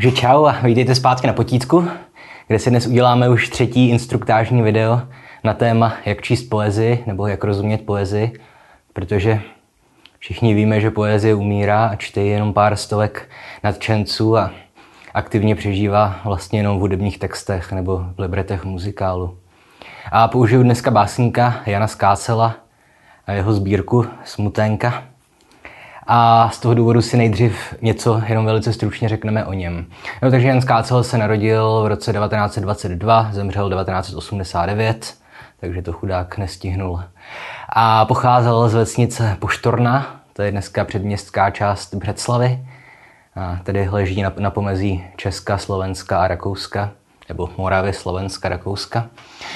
Takže čau a vítejte zpátky na potítku, kde si dnes uděláme už třetí instruktážní video na téma, jak číst poezii nebo jak rozumět poezii, protože všichni víme, že poezie umírá a čte jenom pár stovek nadčenců a aktivně přežívá vlastně jenom v hudebních textech nebo v libretech muzikálu. A použiju dneska básníka Jana Skácela a jeho sbírku Smuténka, a z toho důvodu si nejdřív něco jenom velice stručně řekneme o něm. No, takže Jan Skácel se narodil v roce 1922, zemřel 1989, takže to chudák nestihnul. A pocházel z vesnice Poštorna, to je dneska předměstská část Břeclavy, a tedy leží na, na pomezí Česka, Slovenska a Rakouska, nebo Moravy, Slovenska, Rakouska.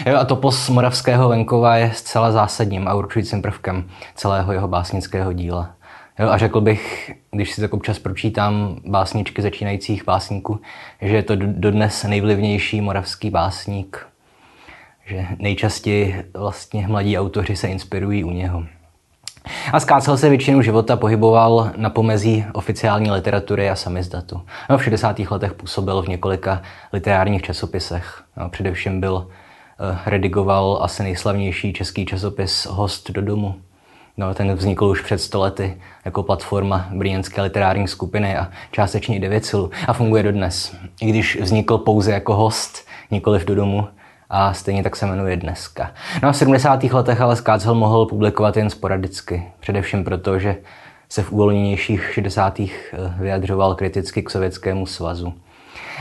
Jo, a topos moravského venkova je zcela zásadním a určujícím prvkem celého jeho básnického díla. Jo, a řekl bych, když si tak občas pročítám básničky začínajících básníků, že je to dodnes nejvlivnější moravský básník. Že nejčastěji vlastně mladí autoři se inspirují u něho. A skácel se většinu života pohyboval na pomezí oficiální literatury a samizdatu. No, v 60. letech působil v několika literárních časopisech. No, především byl, eh, redigoval asi nejslavnější český časopis Host do domu. No, ten vznikl už před stolety jako platforma brněnské literární skupiny a částečně i a funguje dodnes. I když vznikl pouze jako host, nikoliv do domu, a stejně tak se jmenuje dneska. No a v 70. letech ale Skácel mohl publikovat jen sporadicky, především proto, že se v uvolněnějších 60. Eh, vyjadřoval kriticky k Sovětskému svazu.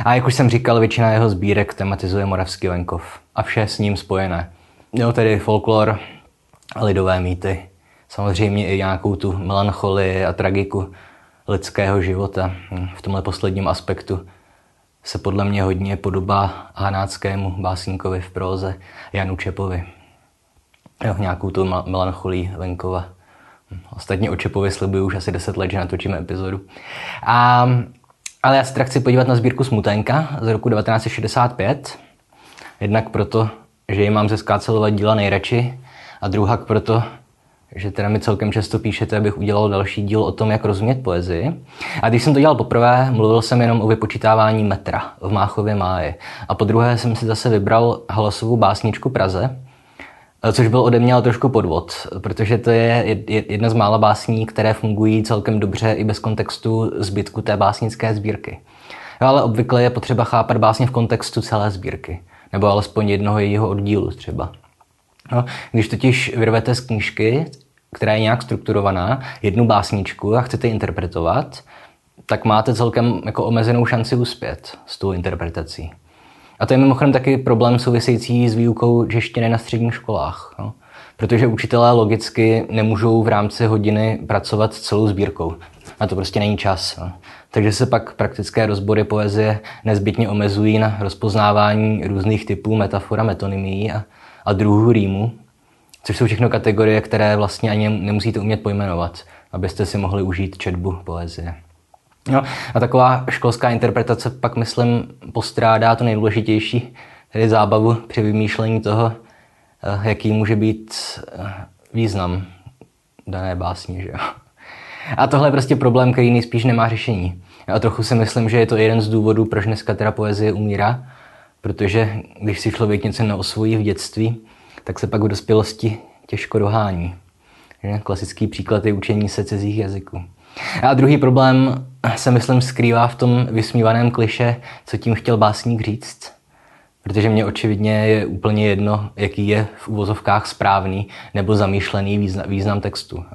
A jak už jsem říkal, většina jeho sbírek tematizuje moravský venkov a vše s ním spojené. Jo, tedy folklor lidové mýty, samozřejmě i nějakou tu melancholii a tragiku lidského života. V tomhle posledním aspektu se podle mě hodně podobá hanáckému básníkovi v próze Janu Čepovi. Jo, nějakou tu melancholii venkova. Ostatně o Čepovi slibuju už asi 10 let, že natočíme epizodu. A, ale já se chci podívat na sbírku Smutenka z roku 1965. Jednak proto, že ji mám ze Skácelova díla nejradši a druhak proto, že teda mi celkem často píšete, abych udělal další díl o tom, jak rozumět poezii. A když jsem to dělal poprvé, mluvil jsem jenom o vypočítávání metra v Máchově máji. A po druhé jsem si zase vybral hlasovou básničku Praze, což byl ode mě ale trošku podvod, protože to je jedna z mála básní, které fungují celkem dobře i bez kontextu zbytku té básnické sbírky. Jo, ale obvykle je potřeba chápat básně v kontextu celé sbírky, nebo alespoň jednoho jejího oddílu třeba. No, když totiž vyrvete z knížky která je nějak strukturovaná, jednu básničku a chcete interpretovat, tak máte celkem jako omezenou šanci uspět s tou interpretací. A to je mimochodem taky problém související s výukou češtiny na středních školách. No? Protože učitelé logicky nemůžou v rámci hodiny pracovat celou sbírkou. Na to prostě není čas. No? Takže se pak praktické rozbory poezie nezbytně omezují na rozpoznávání různých typů metafor a a, a druhů rýmu, Což jsou všechno kategorie, které vlastně ani nemusíte umět pojmenovat, abyste si mohli užít četbu poezie. No, a taková školská interpretace pak, myslím, postrádá to nejdůležitější, tedy zábavu při vymýšlení toho, eh, jaký může být eh, význam dané básně. Že jo? A tohle je prostě problém, který nejspíš nemá řešení. A trochu si myslím, že je to jeden z důvodů, proč dneska teda poezie umírá, protože když si člověk něco neosvojí v dětství, tak se pak v dospělosti těžko dohání. Klasický příklad je učení se cizích jazyků. A druhý problém se, myslím, skrývá v tom vysmívaném kliše, co tím chtěl básník říct. Protože mě očividně je úplně jedno, jaký je v uvozovkách správný nebo zamýšlený význam, význam textu.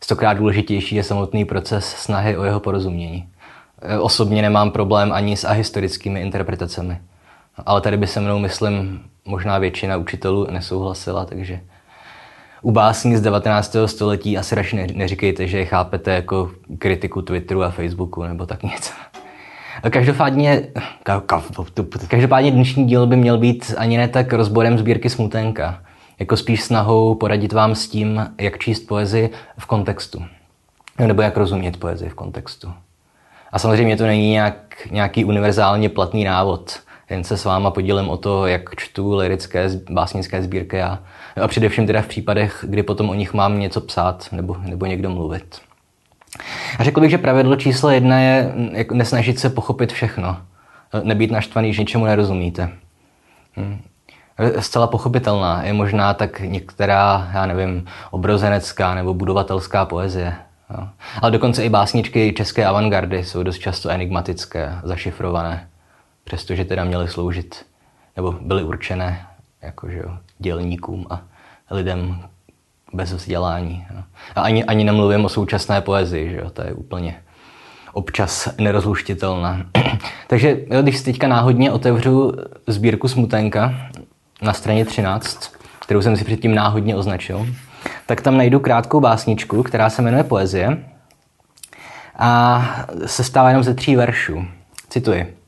Stokrát důležitější je samotný proces snahy o jeho porozumění. Osobně nemám problém ani s ahistorickými interpretacemi. Ale tady by se mnou, myslím, možná většina učitelů nesouhlasila, takže u básní z 19. století asi radši neříkejte, že je chápete jako kritiku Twitteru a Facebooku nebo tak něco. Každopádně, každopádně dnešní díl by měl být ani ne tak rozborem sbírky Smutenka, jako spíš snahou poradit vám s tím, jak číst poezii v kontextu. Nebo jak rozumět poezii v kontextu. A samozřejmě to není nějak, nějaký univerzálně platný návod. Jen se s váma podílím o to, jak čtu lirické básnické sbírky já. A především teda v případech, kdy potom o nich mám něco psát nebo, nebo někdo mluvit. A řekl bych, že pravidlo číslo jedna je jako nesnažit se pochopit všechno. Nebýt naštvaný, že ničemu nerozumíte. Hm. Zcela pochopitelná je možná tak některá, já nevím, obrozenecká nebo budovatelská poezie. Jo. Ale dokonce i básničky české avantgardy jsou dost často enigmatické, zašifrované, přestože teda měly sloužit, nebo byly určené jakože jo, dělníkům a lidem bez vzdělání. Jo. A ani, ani nemluvím o současné poezii, že jo, to je úplně občas nerozluštitelná. Takže jo, když si teďka náhodně otevřu sbírku Smutenka na straně 13, kterou jsem si předtím náhodně označil, tak tam najdu krátkou básničku, která se jmenuje Poezie a se stává jenom ze tří veršů. Cituji.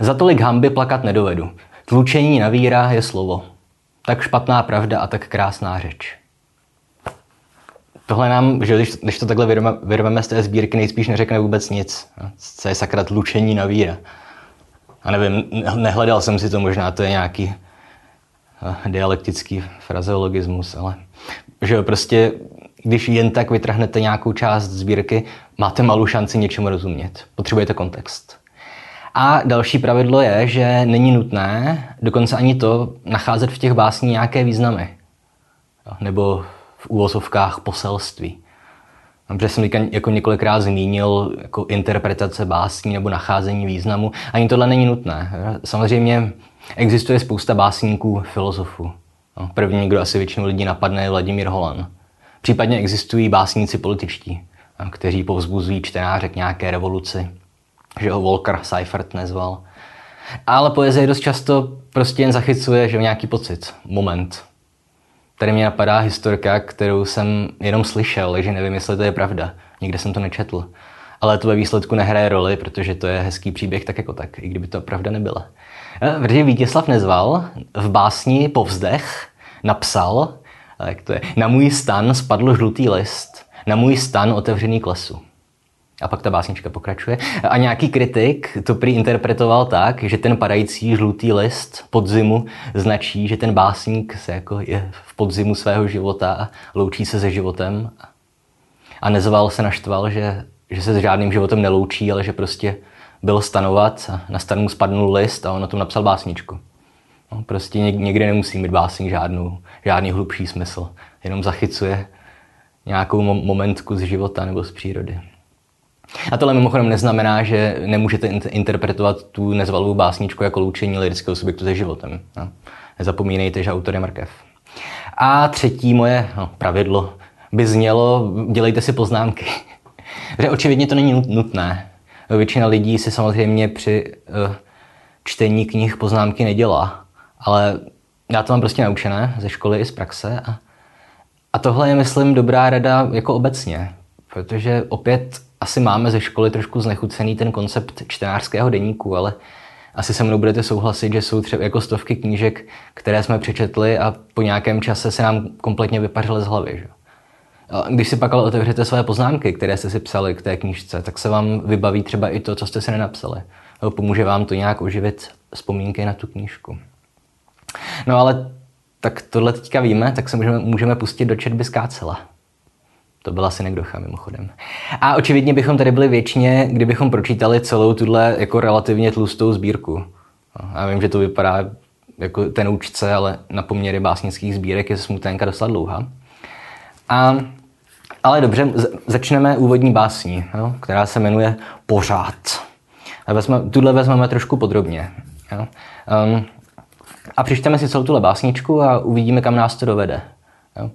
Za tolik hamby plakat nedovedu. Tlučení na víra je slovo. Tak špatná pravda a tak krásná řeč. Tohle nám, že když, když to takhle vyrveme, z té sbírky, nejspíš neřekne vůbec nic. Co je sakra tlučení na víra. A nevím, nehledal jsem si to, možná to je nějaký eh, dialektický frazeologismus, ale že prostě, když jen tak vytrhnete nějakou část sbírky, máte malou šanci něčemu rozumět. Potřebujete kontext. A další pravidlo je, že není nutné dokonce ani to nacházet v těch básních nějaké významy. Nebo v úvozovkách poselství. Protože jsem jako několikrát zmínil jako interpretace básní nebo nacházení významu. Ani tohle není nutné. Samozřejmě existuje spousta básníků, filozofů. No, první, kdo asi většinu lidí napadne, je Vladimír Holan. Případně existují básníci političtí, kteří povzbuzují čtenáře k nějaké revoluci, že ho Volker Seifert nezval. Ale poezie dost často prostě jen zachycuje že nějaký pocit, moment. Tady mě napadá historka, kterou jsem jenom slyšel, takže nevím, jestli to je pravda. Nikde jsem to nečetl. Ale to ve výsledku nehraje roli, protože to je hezký příběh tak jako tak, i kdyby to pravda nebyla. Eh, protože Vítězslav Nezval v básni Povzdech napsal, eh, jak to je, na můj stan spadl žlutý list, na můj stan otevřený klesu. A pak ta básnička pokračuje. A nějaký kritik to prý interpretoval tak, že ten padající žlutý list podzimu značí, že ten básník se jako je v podzimu svého života a loučí se se životem. A nezval se naštval, že, že se s žádným životem neloučí, ale že prostě byl stanovat a na stanu spadnul list a on na tom napsal básničku. No, prostě někde nemusí mít básník žádnou, žádný hlubší smysl. Jenom zachycuje nějakou momentku z života nebo z přírody. A tohle mimochodem neznamená, že nemůžete interpretovat tu nezvalovou básničku jako loučení lirického subjektu se životem. No. Nezapomínejte, že autor je mrkev. A třetí moje no, pravidlo by znělo, dělejte si poznámky. že očividně to není nutné. Většina lidí si samozřejmě při uh, čtení knih poznámky nedělá, ale já to mám prostě naučené ze školy i z praxe a, a tohle je, myslím, dobrá rada jako obecně, protože opět asi máme ze školy trošku znechucený ten koncept čtenářského deníku, ale asi se mnou budete souhlasit, že jsou třeba jako stovky knížek, které jsme přečetli a po nějakém čase se nám kompletně vypařily z hlavy. Že? Když si pak ale otevřete své poznámky, které jste si psali k té knížce, tak se vám vybaví třeba i to, co jste si nenapsali. Pomůže vám to nějak oživit vzpomínky na tu knížku. No ale tak tohle teďka víme, tak se můžeme, můžeme pustit do četby z Kácela. To byla synekdocha mimochodem. A očividně bychom tady byli většině, kdybychom pročítali celou tuhle jako relativně tlustou sbírku. Já vím, že to vypadá jako ten účce, ale na poměry básnických sbírek je smuténka dost dlouhá. A, ale dobře, začneme úvodní básní, jo, která se jmenuje Pořád. A vezme, tuhle vezmeme trošku podrobně. Jo. Um, a přičteme si celou tuhle básničku a uvidíme, kam nás to dovede. Jo.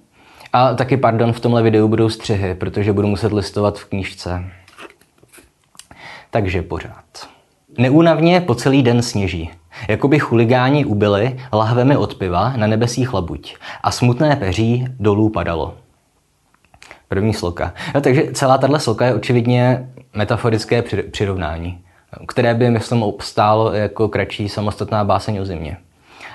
A taky, pardon, v tomhle videu budou střihy, protože budu muset listovat v knížce. Takže pořád. Neúnavně po celý den sněží. Jakoby chuligáni ubili lahvemi od piva na nebesích labuť a smutné peří dolů padalo. První sloka. No, takže celá tahle sloka je očividně metaforické přirovnání, které by, myslím, obstálo jako kratší samostatná báseň o zimě.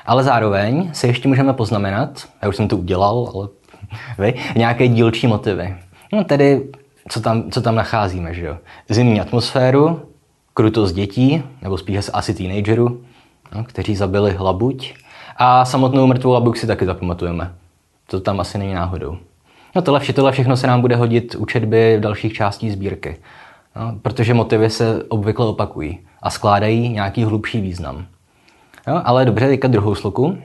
Ale zároveň se ještě můžeme poznamenat, já už jsem to udělal, ale vy, nějaké dílčí motivy. No tedy, co tam, co tam nacházíme, že jo? Zimní atmosféru, krutost dětí, nebo spíše asi teenagerů, no, kteří zabili labuť. A samotnou mrtvou labuť si taky zapamatujeme. To tam asi není náhodou. No tohle, tohle všechno se nám bude hodit u četby v dalších částí sbírky. No, protože motivy se obvykle opakují a skládají nějaký hlubší význam. Jo, ale dobře, teďka druhou sloku.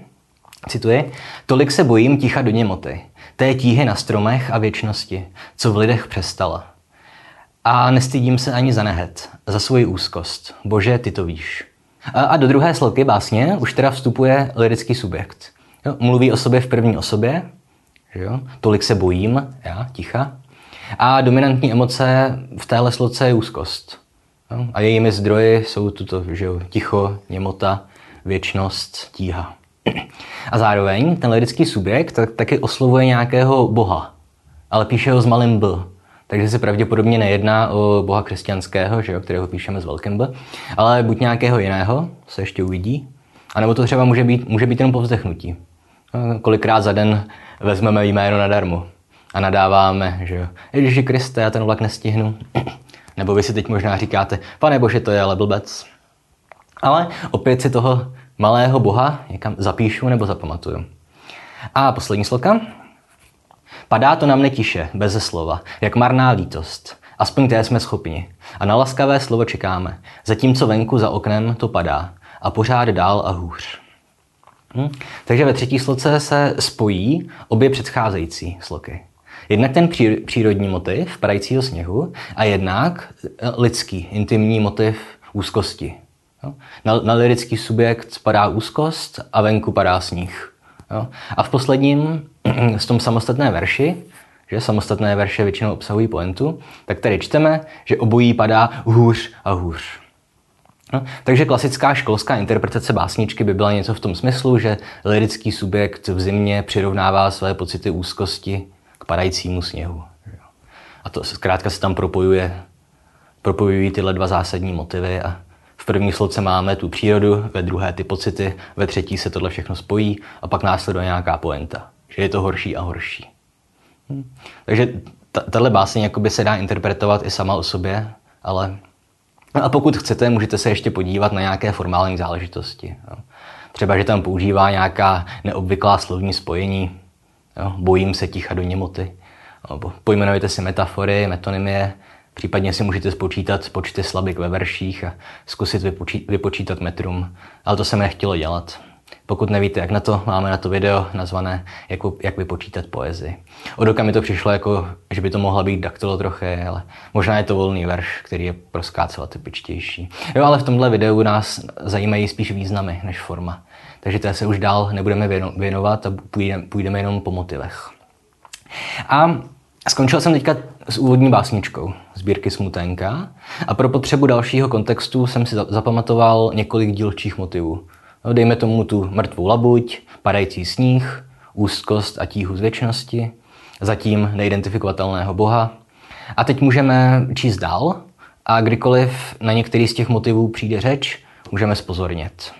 Cituji. Tolik se bojím ticha do němoty, té tíhy na stromech a věčnosti, co v lidech přestala. A nestydím se ani za nehet, za svoji úzkost. Bože, ty to víš. A, a do druhé sloky básně už teda vstupuje lirický subjekt. Jo, mluví o sobě v první osobě, že jo? tolik se bojím, já, ticha. A dominantní emoce v téhle sloce je úzkost. Jo? A jejími zdroji jsou tuto, že jo, ticho, němota, věčnost, tíha. A zároveň ten lirický subjekt tak, taky oslovuje nějakého boha, ale píše ho s malým b. Takže se pravděpodobně nejedná o boha křesťanského, že jo, kterého píšeme s velkým b, ale buď nějakého jiného, se ještě uvidí, anebo to třeba může být, může být jenom povzdechnutí. Kolikrát za den vezmeme jméno nadarmo a nadáváme, že jo, Ježíši Kriste, já ten vlak nestihnu. Nebo vy si teď možná říkáte, pane bože, to je ale blbec. Ale opět si toho malého boha někam zapíšu nebo zapamatuju. A poslední sloka. Padá to na mne tiše, beze slova, jak marná lítost. Aspoň té jsme schopni. A na laskavé slovo čekáme, zatímco venku za oknem to padá. A pořád dál a hůř. Hm? Takže ve třetí sloce se spojí obě předcházející sloky. Jednak ten přírodní motiv padajícího sněhu a jednak lidský, intimní motiv úzkosti. Na, na lirický subjekt spadá úzkost a venku padá sníh. Jo? A v posledním, z tom samostatné verši, že samostatné verše většinou obsahují poentu, tak tady čteme, že obojí padá hůř a hůř. No, takže klasická školská interpretace básničky by byla něco v tom smyslu, že lirický subjekt v zimě přirovnává své pocity úzkosti k padajícímu sněhu. A to zkrátka se tam propojuje, propojují tyhle dva zásadní motivy a v první sloce máme tu přírodu, ve druhé ty pocity, ve třetí se tohle všechno spojí a pak následuje nějaká poenta, že je to horší a horší. Hm. Takže tahle báseň se dá interpretovat i sama o sobě, ale a pokud chcete, můžete se ještě podívat na nějaké formální záležitosti. Jo. Třeba, že tam používá nějaká neobvyklá slovní spojení, jo. bojím se ticha do němoty. Pojmenujete si metafory, metonymie, případně si můžete spočítat počty slabik ve verších a zkusit vypočítat metrum. Ale to se mi nechtělo dělat. Pokud nevíte, jak na to, máme na to video nazvané Jak, vypočítat poezii. Od oka mi to přišlo jako, že by to mohla být daktylotrochy, ale možná je to volný verš, který je pro skácela typičtější. Jo, ale v tomhle videu nás zajímají spíš významy než forma. Takže té se už dál nebudeme věnovat a půjdeme jenom po motivech. A Skončil jsem teďka s úvodní básničkou sbírky Smuténka a pro potřebu dalšího kontextu jsem si zapamatoval několik dílčích motivů. No, dejme tomu tu mrtvou labuť, padající sníh, úzkost a tíhu z věčnosti, zatím neidentifikovatelného boha. A teď můžeme číst dál a kdykoliv na některý z těch motivů přijde řeč, můžeme spozornit.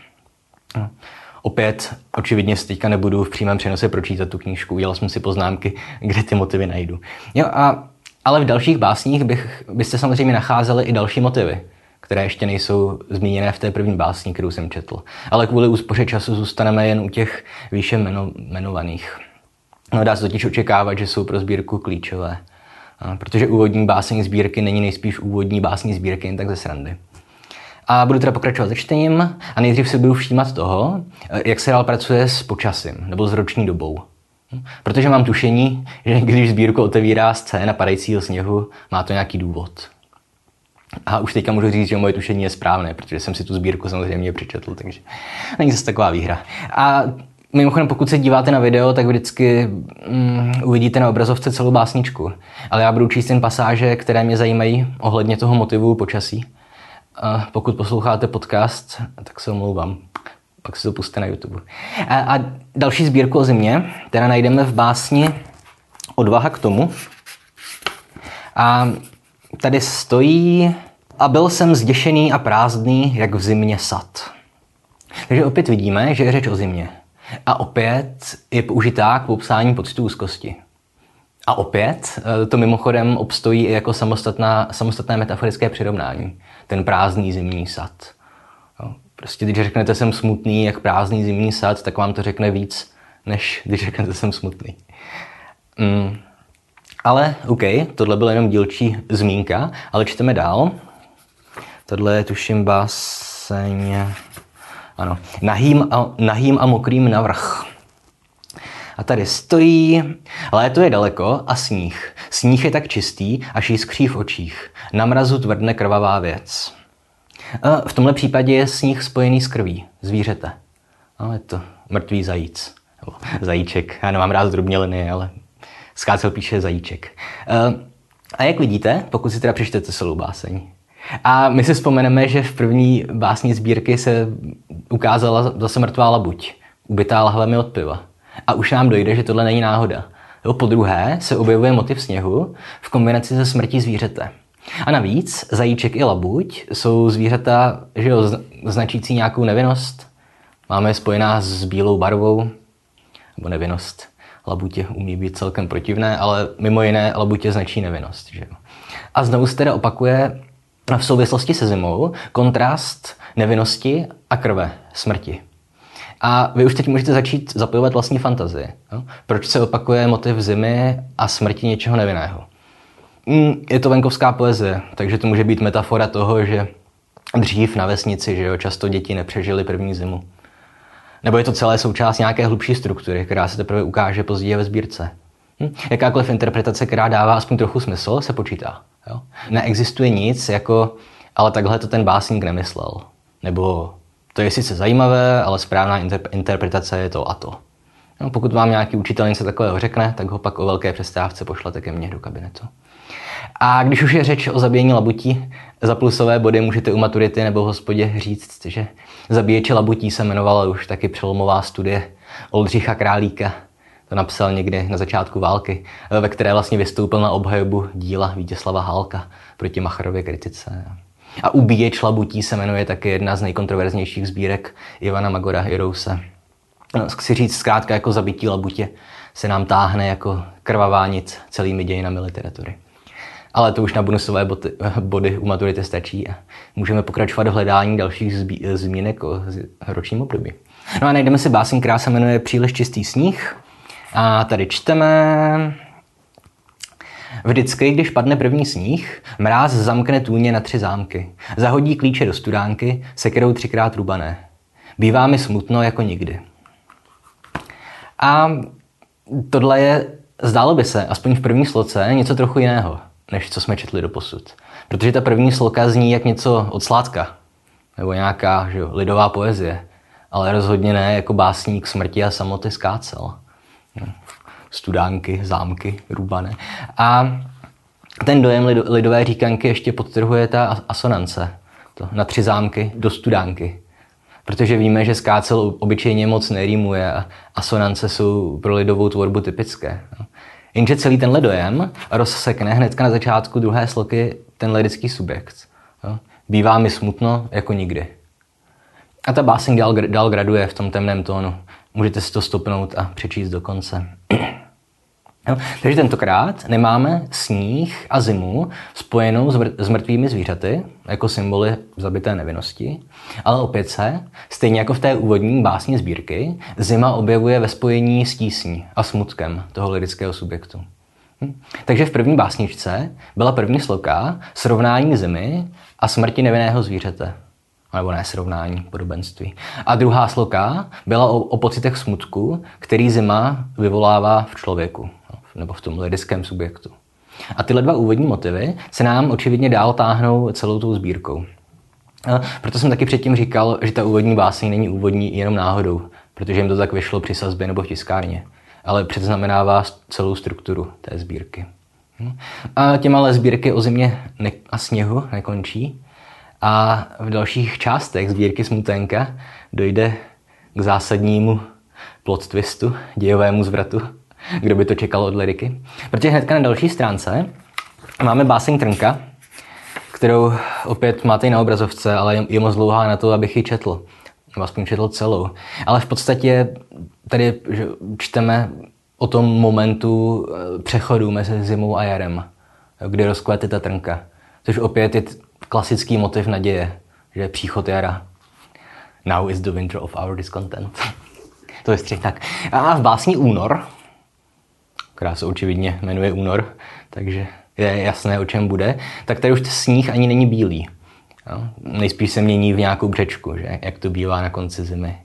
Opět, očividně teďka nebudu v přímém přenose pročítat tu knížku, udělal jsem si poznámky, kde ty motivy najdu. Jo, a, ale v dalších básních bych, byste samozřejmě nacházeli i další motivy které ještě nejsou zmíněné v té první básni, kterou jsem četl. Ale kvůli úspoře času zůstaneme jen u těch výše jmeno, jmenovaných. No, dá se totiž očekávat, že jsou pro sbírku klíčové. Protože úvodní básní sbírky není nejspíš úvodní básní sbírky jen tak ze srandy. A budu teda pokračovat se čtením a nejdřív si budu všímat toho, jak se dál pracuje s počasím nebo s roční dobou. Protože mám tušení, že když sbírku otevírá scéna padajícího sněhu, má to nějaký důvod. A už teďka můžu říct, že moje tušení je správné, protože jsem si tu sbírku samozřejmě přečetl, takže není zase taková výhra. A Mimochodem, pokud se díváte na video, tak vždycky mm, uvidíte na obrazovce celou básničku. Ale já budu číst jen pasáže, které mě zajímají ohledně toho motivu počasí. A pokud posloucháte podcast, tak se omlouvám. Pak si to puste na YouTube. A, a další sbírku o zimě, která najdeme v básni Odvaha k tomu. A tady stojí a byl jsem zděšený a prázdný, jak v zimě sad. Takže opět vidíme, že je řeč o zimě. A opět je použitá k popsání pocitu úzkosti. A opět eh, to mimochodem obstojí i jako samostatná, samostatné metaforické přirovnání. Ten prázdný zimní sad. Jo. Prostě když řeknete jsem smutný, jak prázdný zimní sad, tak vám to řekne víc, než když řeknete jsem smutný. Mm. Ale OK, tohle byla jenom dílčí zmínka, ale čteme dál. Tohle je tuším báseň, ano, nahým a, nahým a mokrým navrch. A tady stojí, léto je daleko a sníh. Sníh je tak čistý, až jiskří v očích. Na mrazu tvrdne krvavá věc. A v tomhle případě je sníh spojený s krví, zvířete. Ale je to mrtvý zajíc. Nebo zajíček. Já nemám rád drobněliny, ale skácel píše zajíček. A jak vidíte, pokud si teda přečtete celou báseň, a my si vzpomeneme, že v první básni sbírky se ukázala zase mrtvá labuť, ubytá lahvemi od piva. A už nám dojde, že tohle není náhoda. Jo, po druhé se objevuje motiv sněhu v kombinaci se smrtí zvířete. A navíc zajíček i labuť jsou zvířata že jo, značící nějakou nevinnost. Máme je spojená s bílou barvou, nebo nevinnost. Labutě umí být celkem protivné, ale mimo jiné labutě značí nevinnost. Že jo. A znovu se teda opakuje v souvislosti se zimou kontrast nevinnosti a krve, smrti. A vy už teď můžete začít zapojovat vlastní fantazii. Jo? Proč se opakuje motiv zimy a smrti něčeho nevinného? Mm, je to venkovská poezie, takže to může být metafora toho, že dřív na vesnici že jo, často děti nepřežily první zimu. Nebo je to celé součást nějaké hlubší struktury, která se teprve ukáže později ve sbírce. Hm? Jakákoliv interpretace, která dává aspoň trochu smysl, se počítá. Jo? Neexistuje nic jako, ale takhle to ten básník nemyslel. Nebo to je sice zajímavé, ale správná interpretace je to a to. No, pokud vám nějaký učitel něco takového řekne, tak ho pak o velké přestávce pošlete ke mně do kabinetu. A když už je řeč o zabíjení labutí, za plusové body můžete u maturity nebo v hospodě říct, že zabíječi labutí se jmenovala už taky přelomová studie Oldřicha Králíka. To napsal někdy na začátku války, ve které vlastně vystoupil na obhajobu díla Vítězslava Hálka proti Macharově kritice. A Ubíječ labutí se jmenuje taky jedna z nejkontroverznějších sbírek Ivana Magora Hirouse. No, chci říct zkrátka jako zabití labutě se nám táhne jako krvavá nic celými dějinami literatury. Ale to už na bonusové body, body u maturity stačí a můžeme pokračovat v hledání dalších zmínek o ročním období. No a najdeme si báseň, která se jmenuje Příliš čistý sníh. A tady čteme... Vždycky, když padne první sníh, mráz zamkne tůně na tři zámky. Zahodí klíče do studánky, sekerou třikrát rubané. Bývá mi smutno jako nikdy. A tohle je, zdálo by se, aspoň v první sloce, něco trochu jiného, než co jsme četli do posud. Protože ta první sloka zní jak něco od sládka, nebo nějaká že, lidová poezie, ale rozhodně ne jako básník smrti a samoty skácel studánky, zámky, růbané. A ten dojem lidové říkanky ještě podtrhuje ta asonance. To na tři zámky do studánky. Protože víme, že skácel obyčejně moc nerýmuje a asonance jsou pro lidovou tvorbu typické. Jenže celý tenhle dojem rozsekne hnedka na začátku druhé sloky ten lirický subjekt. Bývá mi smutno jako nikdy. A ta báseň dál, dál graduje v tom temném tónu. Můžete si to stopnout a přečíst do konce. Jo? Takže tentokrát nemáme sníh a zimu spojenou s mrtvými zvířaty, jako symboly zabité nevinnosti, ale opět se, stejně jako v té úvodní básni sbírky, zima objevuje ve spojení s tísní a smutkem toho lirického subjektu. Hm? Takže v první básničce byla první sloka srovnání zimy a smrti nevinného zvířete nebo ne srovnání, podobenství. A druhá sloka byla o, o pocitech smutku, který zima vyvolává v člověku, nebo v tom lidickém subjektu. A tyhle dva úvodní motivy se nám očividně dál táhnou celou tou sbírkou. A proto jsem taky předtím říkal, že ta úvodní báseň není úvodní jenom náhodou, protože jim to tak vyšlo při sazbě nebo v tiskárně, ale předznamenává celou strukturu té sbírky. A těma sbírky o zimě a sněhu nekončí, a v dalších částech sbírky Smuténka dojde k zásadnímu plot twistu, dějovému zvratu. Kdo by to čekal od liriky? Protože hnedka na další stránce máme báseň Trnka, kterou opět máte i na obrazovce, ale je moc dlouhá na to, abych ji četl. Nebo aspoň četl celou. Ale v podstatě tady čteme o tom momentu eh, přechodu mezi zimou a jarem, kdy rozkvete ta trnka. Což opět je klasický motiv naděje, že je příchod jara. Now is the winter of our discontent. to je střih tak. A v básni Únor, která se očividně jmenuje únor, takže je jasné, o čem bude, tak tady už sníh ani není bílý. Jo? Nejspíš se mění v nějakou břečku, že? jak to bývá na konci zimy.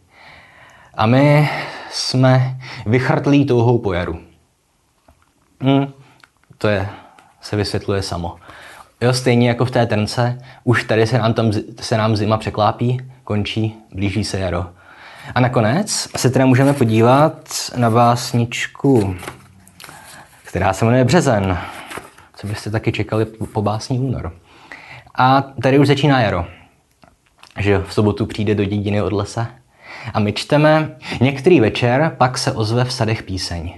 A my jsme vychrtlí touhou po jaru. Hmm, to je, se vysvětluje samo. Jo, stejně jako v té trnce, už tady se nám, tam, se nám zima překlápí, končí, blíží se jaro. A nakonec se teda můžeme podívat na básničku, která se jmenuje Březen. Co byste taky čekali po básní únor. A tady už začíná jaro. Že v sobotu přijde do dědiny od lesa. A my čteme, některý večer pak se ozve v sadech píseň.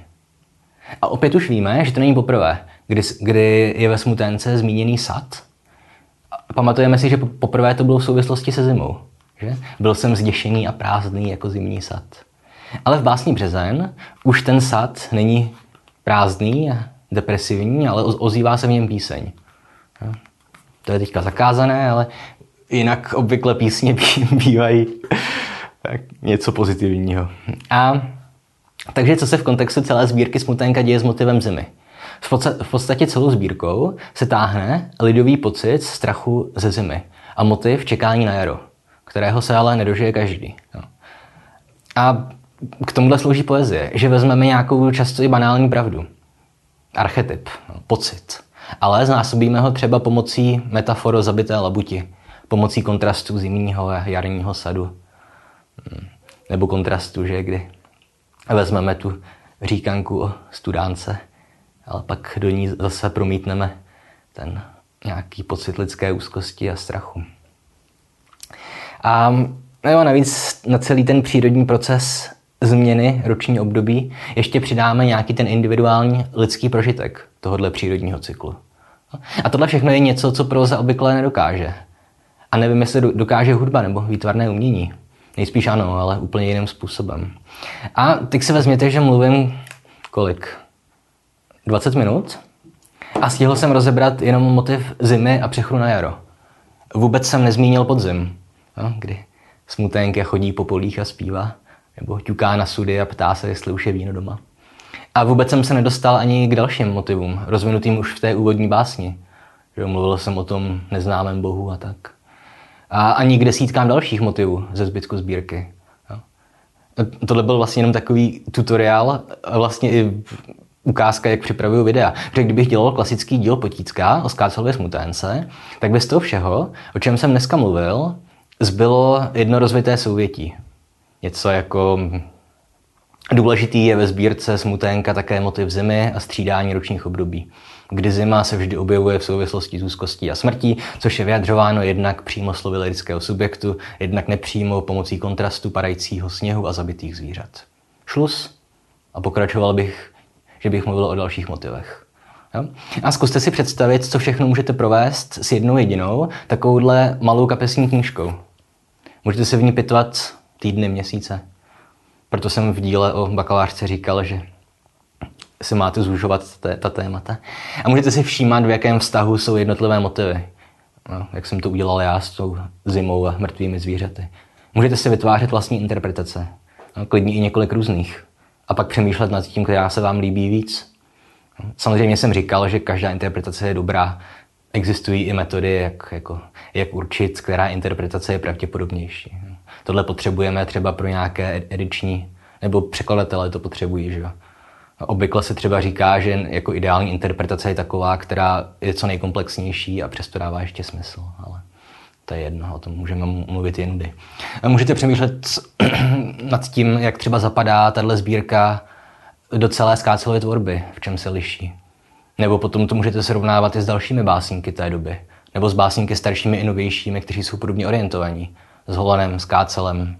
A opět už víme, že to není poprvé, kdy, kdy je ve Smuténce zmíněný sad. Pamatujeme si, že poprvé to bylo v souvislosti se zimou. Že? Byl jsem zděšený a prázdný jako zimní sad. Ale v básni Březen už ten sad není prázdný a depresivní, ale ozývá se v něm píseň. To je teďka zakázané, ale jinak obvykle písně bývají tak něco pozitivního. A takže co se v kontextu celé sbírky Smuténka děje s motivem zimy? V podstatě celou sbírkou se táhne lidový pocit strachu ze zimy a motiv čekání na jaro, kterého se ale nedožije každý. A k tomuhle slouží poezie, že vezmeme nějakou často i banální pravdu. Archetyp, pocit. Ale znásobíme ho třeba pomocí metaforo zabité labuti, pomocí kontrastu zimního a jarního sadu. Hmm. Nebo kontrastu, že kdy vezmeme tu říkanku o studánce, ale pak do ní zase promítneme ten nějaký pocit lidské úzkosti a strachu. A jo, navíc na celý ten přírodní proces změny roční období ještě přidáme nějaký ten individuální lidský prožitek tohohle přírodního cyklu. A tohle všechno je něco, co proza obvykle nedokáže. A nevím, jestli dokáže hudba nebo výtvarné umění. Nejspíš ano, ale úplně jiným způsobem. A teď si vezměte, že mluvím kolik? 20 minut? A stihl jsem rozebrat jenom motiv zimy a přechodu na jaro. Vůbec jsem nezmínil podzim, kdy smuténka chodí po polích a zpívá, nebo ťuká na sudy a ptá se, jestli už je víno doma. A vůbec jsem se nedostal ani k dalším motivům, rozvinutým už v té úvodní básni. Že mluvil jsem o tom neznámém bohu a tak a ani k desítkám dalších motivů ze zbytku sbírky. Jo. Tohle byl vlastně jenom takový tutoriál, vlastně i ukázka, jak připravuju videa. Protože kdybych dělal klasický díl Potícka o Skácelově smuténce, tak bez toho všeho, o čem jsem dneska mluvil, zbylo jedno rozvité souvětí. Něco jako důležitý je ve sbírce smuténka také motiv zimy a střídání ročních období kdy zima se vždy objevuje v souvislosti s úzkostí a smrtí, což je vyjadřováno jednak přímo slovy lidského subjektu, jednak nepřímo pomocí kontrastu padajícího sněhu a zabitých zvířat. Šlus a pokračoval bych, že bych mluvil o dalších motivech. Jo? A zkuste si představit, co všechno můžete provést s jednou jedinou takovouhle malou kapesní knížkou. Můžete se v ní pitvat týdny, měsíce. Proto jsem v díle o bakalářce říkal, že si máte zúžovat ta, ta témata. A můžete si všímat, v jakém vztahu jsou jednotlivé motivy. No, jak jsem to udělal já s tou zimou a mrtvými zvířaty. Můžete si vytvářet vlastní interpretace. No, klidně i několik různých. A pak přemýšlet nad tím, která se vám líbí víc. No, samozřejmě jsem říkal, že každá interpretace je dobrá. Existují i metody, jak, jako, jak určit, která interpretace je pravděpodobnější. Tohle potřebujeme třeba pro nějaké ediční, nebo překladatelé to potřebují, že jo Obvykle se třeba říká, že jako ideální interpretace je taková, která je co nejkomplexnější a přesto dává ještě smysl. Ale to je jedno, o tom můžeme mluvit jindy. Můžete přemýšlet nad tím, jak třeba zapadá tahle sbírka do celé skácelové tvorby, v čem se liší. Nebo potom to můžete srovnávat i s dalšími básníky té doby. Nebo s básníky staršími i novějšími, kteří jsou podobně orientovaní. S Holanem, s Kácelem,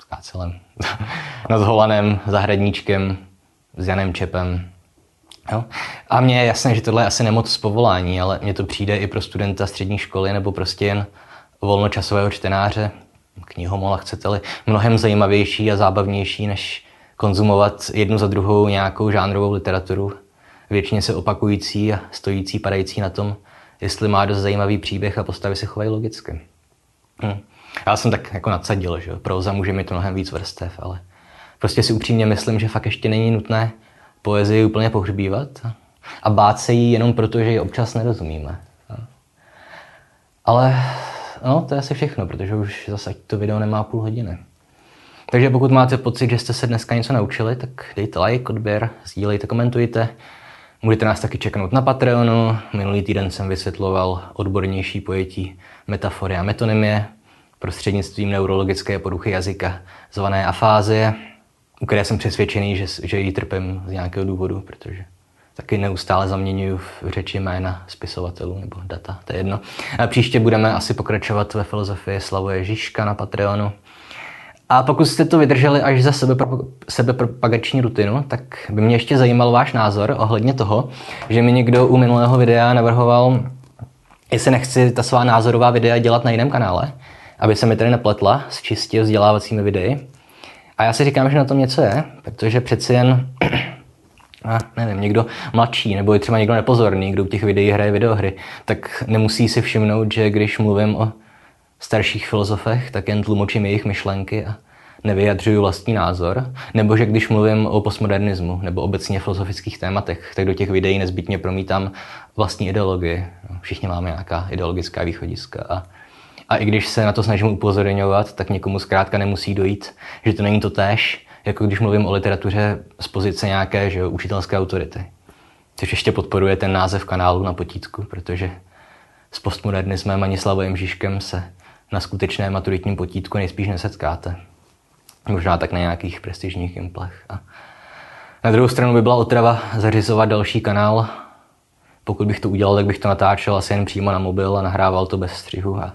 s Kácelem, no s Holanem, Zahradníčkem, s Janem Čepem. Jo? A mně je jasné, že tohle je asi nemoc z povolání, ale mně to přijde i pro studenta střední školy nebo prostě jen volnočasového čtenáře, knihomola chcete-li, mnohem zajímavější a zábavnější, než konzumovat jednu za druhou nějakou žánrovou literaturu, většině se opakující a stojící, padající na tom, jestli má dost zajímavý příběh a postavy se chovají logicky. Hm. Já jsem tak jako nadsadil, že proza může mít mnohem víc vrstev, ale Prostě si upřímně myslím, že fakt ještě není nutné poezii úplně pohřbívat a bát se jí jenom proto, že ji občas nerozumíme. Ale no, to je asi všechno, protože už zase to video nemá půl hodiny. Takže pokud máte pocit, že jste se dneska něco naučili, tak dejte like, odběr, sdílejte, komentujte. Můžete nás taky čeknout na Patreonu. Minulý týden jsem vysvětloval odbornější pojetí metafory a metonymie prostřednictvím neurologické poruchy jazyka zvané afázie, u které jsem přesvědčený, že, že ji trpím z nějakého důvodu, protože taky neustále zaměňuju v řeči jména spisovatelů nebo data, to je jedno. A příště budeme asi pokračovat ve filozofii Slavoje Žižka na Patreonu. A pokud jste to vydrželi až za sebe, sebepropagační rutinu, tak by mě ještě zajímal váš názor ohledně toho, že mi někdo u minulého videa navrhoval, jestli nechci ta svá názorová videa dělat na jiném kanále, aby se mi tady nepletla s čistě vzdělávacími videi. A já si říkám, že na tom něco je, protože přeci jen a nevím, někdo mladší, nebo je třeba někdo nepozorný, kdo u těch videí hraje videohry, tak nemusí si všimnout, že když mluvím o starších filozofech, tak jen tlumočím jejich myšlenky a nevyjadřuju vlastní názor, nebo že když mluvím o postmodernismu nebo obecně filozofických tématech, tak do těch videí nezbytně promítám vlastní ideologii. Všichni máme nějaká ideologická východiska a, a i když se na to snažím upozorňovat, tak někomu zkrátka nemusí dojít, že to není to též, jako když mluvím o literatuře z pozice nějaké že, učitelské autority. Což ještě podporuje ten název kanálu na potítku, protože s postmodernismem ani Slavojem Žižkem se na skutečné maturitním potítku nejspíš nesetkáte. Možná tak na nějakých prestižních implech. A na druhou stranu by byla otrava zařizovat další kanál. Pokud bych to udělal, tak bych to natáčel asi jen přímo na mobil a nahrával to bez střihu a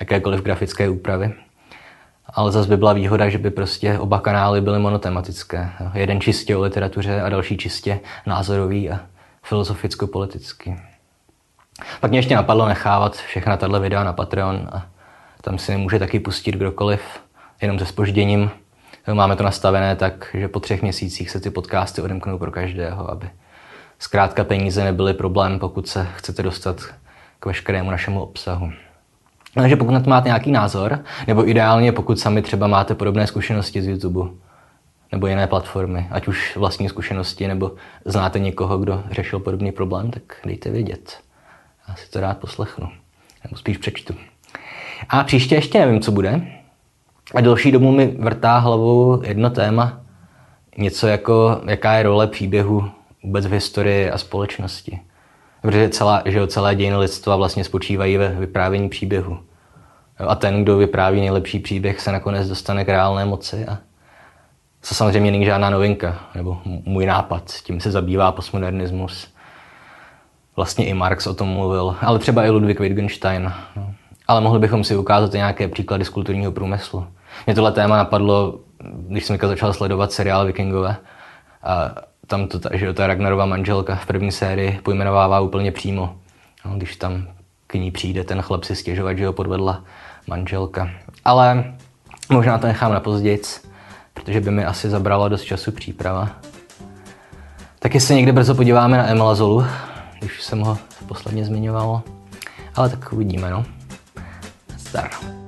jakékoliv grafické úpravy. Ale zase by byla výhoda, že by prostě oba kanály byly monotematické. Jeden čistě o literatuře a další čistě názorový a filozoficko-politický. Pak mě ještě napadlo nechávat všechna tato videa na Patreon a tam si může taky pustit kdokoliv, jenom se spožděním. Máme to nastavené tak, že po třech měsících se ty podcasty odemknou pro každého, aby zkrátka peníze nebyly problém, pokud se chcete dostat k veškerému našemu obsahu. Takže pokud na to máte nějaký názor, nebo ideálně pokud sami třeba máte podobné zkušenosti z YouTube, nebo jiné platformy, ať už vlastní zkušenosti, nebo znáte někoho, kdo řešil podobný problém, tak dejte vědět. Já si to rád poslechnu, nebo spíš přečtu. A příště ještě nevím, co bude. A další dobu mi vrtá hlavou jedno téma, něco jako, jaká je role příběhu vůbec v historii a společnosti. Protože celá, že jo, celé dějiny lidstva vlastně spočívají ve vyprávění příběhu. A ten, kdo vypráví nejlepší příběh, se nakonec dostane k reálné moci. A to samozřejmě není žádná novinka, nebo můj nápad. Tím se zabývá postmodernismus. Vlastně i Marx o tom mluvil, ale třeba i Ludwig Wittgenstein. No. Ale mohli bychom si ukázat i nějaké příklady z kulturního průmyslu. Mě tohle téma napadlo, když jsem začal sledovat seriál Vikingové. A tam to, že ta Ragnarova manželka v první sérii pojmenovává úplně přímo. No, když tam k ní přijde ten chlap si stěžovat, že ho podvedla manželka. Ale možná to nechám na pozdějc, protože by mi asi zabralo dost času příprava. Taky se někde brzo podíváme na Emila Zolu, když jsem ho posledně zmiňoval. Ale tak uvidíme, no. Star.